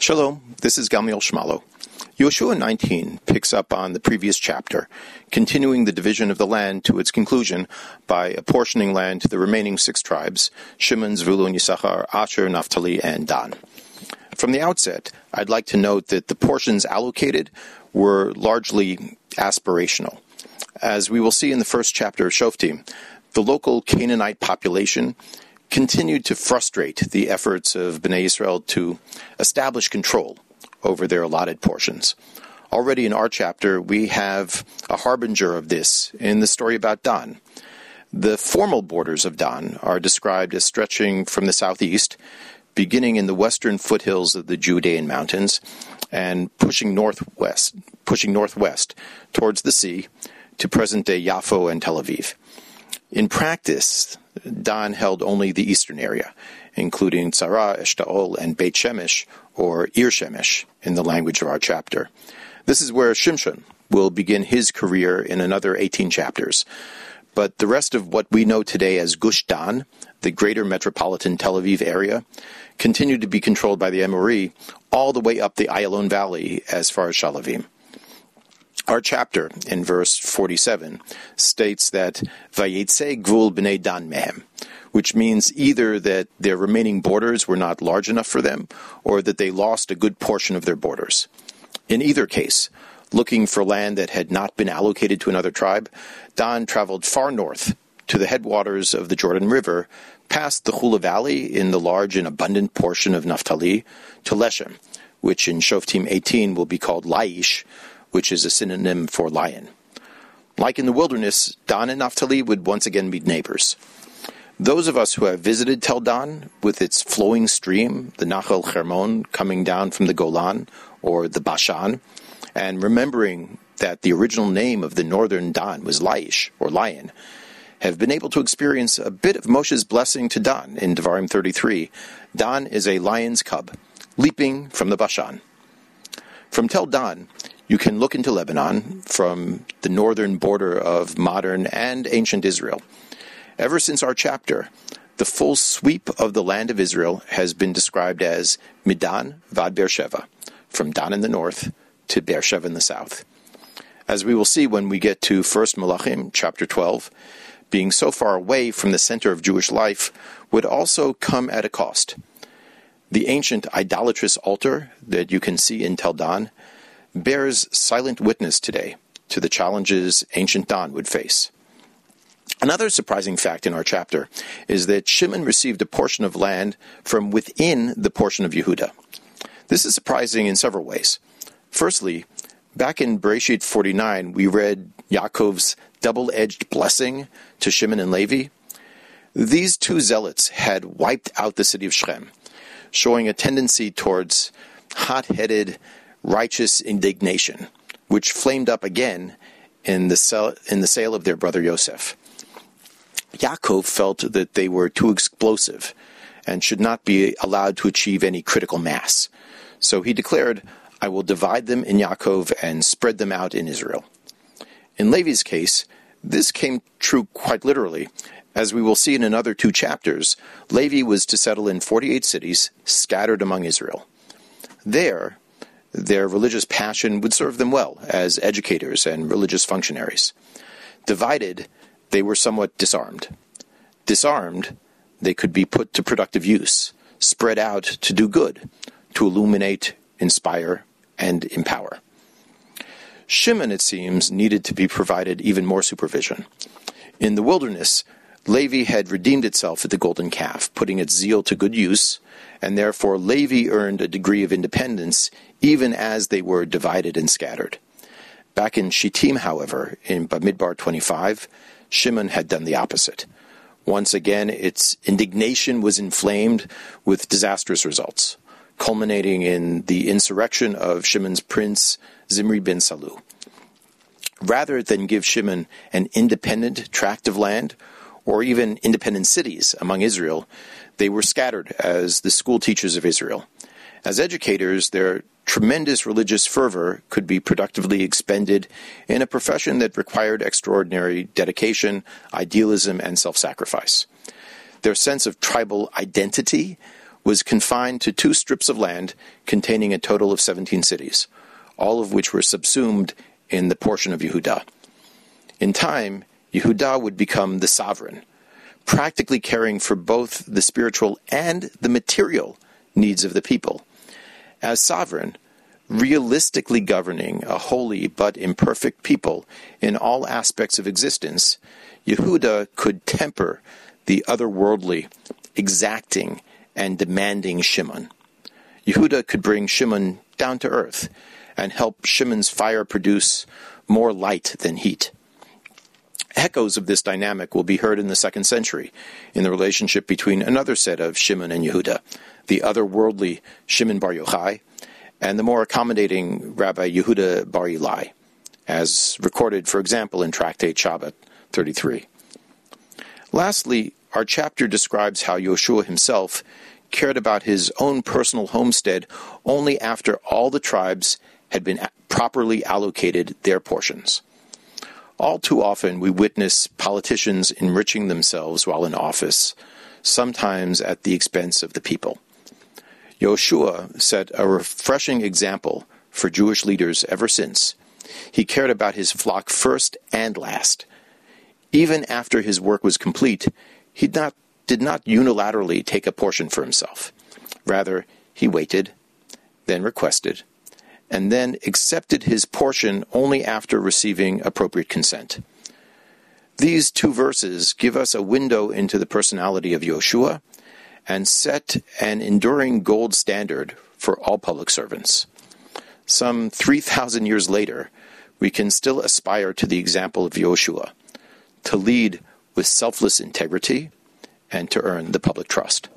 Shalom, this is Gamliel Shmalo. Yehoshua 19 picks up on the previous chapter, continuing the division of the land to its conclusion by apportioning land to the remaining six tribes Shimon, Zvulun, Yisachar, Asher, Naphtali, and Dan. From the outset, I'd like to note that the portions allocated were largely aspirational. As we will see in the first chapter of Shoftim, the local Canaanite population continued to frustrate the efforts of Bnei Israel to establish control over their allotted portions. Already in our chapter, we have a harbinger of this in the story about Dan. The formal borders of Dan are described as stretching from the southeast, beginning in the western foothills of the Judean mountains, and pushing northwest, pushing northwest towards the sea to present-day Yafo and Tel Aviv. In practice, Dan held only the eastern area, including Tzara, Eshtaol, and Beit Shemesh, or Ir Shemesh, in the language of our chapter. This is where Shimshon will begin his career in another 18 chapters. But the rest of what we know today as Gush Dan, the greater metropolitan Tel Aviv area, continued to be controlled by the Emori all the way up the Ayalon Valley as far as Shalavim. Our chapter in verse 47 states that Vayetze Gvul B'nei Dan Mehem, which means either that their remaining borders were not large enough for them or that they lost a good portion of their borders. In either case, looking for land that had not been allocated to another tribe, Dan traveled far north to the headwaters of the Jordan River, past the Chula Valley in the large and abundant portion of Naphtali, to Leshem, which in Shoftim 18 will be called Laish, which is a synonym for lion. Like in the wilderness, Dan and Naphtali would once again be neighbors. Those of us who have visited Tel Dan, with its flowing stream, the Nachal Hermon coming down from the Golan or the Bashan, and remembering that the original name of the northern Dan was Laish or lion, have been able to experience a bit of Moshe's blessing to Dan in Devarim 33. Dan is a lion's cub, leaping from the Bashan. From Tel Dan, you can look into Lebanon from the northern border of modern and ancient Israel. Ever since our chapter, the full sweep of the land of Israel has been described as Midan Vad Beersheva, from Dan in the north to Beersheva in the south. As we will see when we get to 1 Malachim, chapter 12, being so far away from the center of Jewish life would also come at a cost. The ancient idolatrous altar that you can see in Tel Dan bears silent witness today to the challenges ancient Dan would face. Another surprising fact in our chapter is that Shimon received a portion of land from within the portion of Yehuda. This is surprising in several ways. Firstly, back in Bereshit 49, we read Yaakov's double-edged blessing to Shimon and Levi. These two zealots had wiped out the city of Shechem, showing a tendency towards hot-headed righteous indignation, which flamed up again in the, sale, in the sale of their brother Yosef. Yaakov felt that they were too explosive and should not be allowed to achieve any critical mass. So he declared, I will divide them in Yaakov and spread them out in Israel. In Levi's case, this came true quite literally. As we will see in another two chapters, Levi was to settle in 48 cities scattered among Israel. There, their religious passion would serve them well as educators and religious functionaries. Divided, they were somewhat disarmed. Disarmed, they could be put to productive use, spread out to do good, to illuminate, inspire, and empower. Shimon, it seems, needed to be provided even more supervision. In the wilderness, Levi had redeemed itself at the golden calf, putting its zeal to good use, and therefore Levi earned a degree of independence even as they were divided and scattered. Back in Shittim, however, in Bamidbar 25, Shimon had done the opposite. Once again, its indignation was inflamed with disastrous results, culminating in the insurrection of Shimon's prince, Zimri bin Salu. Rather than give Shimon an independent tract of land, or even independent cities among Israel, they were scattered as the school teachers of Israel. As educators, their tremendous religious fervor could be productively expended in a profession that required extraordinary dedication, idealism, and self sacrifice. Their sense of tribal identity was confined to two strips of land containing a total of 17 cities, all of which were subsumed in the portion of Yehuda. In time, Yehuda would become the sovereign, practically caring for both the spiritual and the material needs of the people. As sovereign, realistically governing a holy but imperfect people in all aspects of existence, Yehuda could temper the otherworldly, exacting, and demanding Shimon. Yehuda could bring Shimon down to earth and help Shimon's fire produce more light than heat. Echoes of this dynamic will be heard in the second century in the relationship between another set of Shimon and Yehuda, the otherworldly Shimon Bar Yochai, and the more accommodating Rabbi Yehuda Bar Ilai, as recorded, for example, in Tractate Shabbat 33. Lastly, our chapter describes how Yehoshua himself cared about his own personal homestead only after all the tribes had been properly allocated their portions. All too often, we witness politicians enriching themselves while in office, sometimes at the expense of the people. Yehoshua set a refreshing example for Jewish leaders ever since. He cared about his flock first and last. Even after his work was complete, he not, did not unilaterally take a portion for himself. Rather, he waited, then requested, and then accepted his portion only after receiving appropriate consent. These two verses give us a window into the personality of Yehoshua and set an enduring gold standard for all public servants. Some 3,000 years later, we can still aspire to the example of Yehoshua to lead with selfless integrity and to earn the public trust.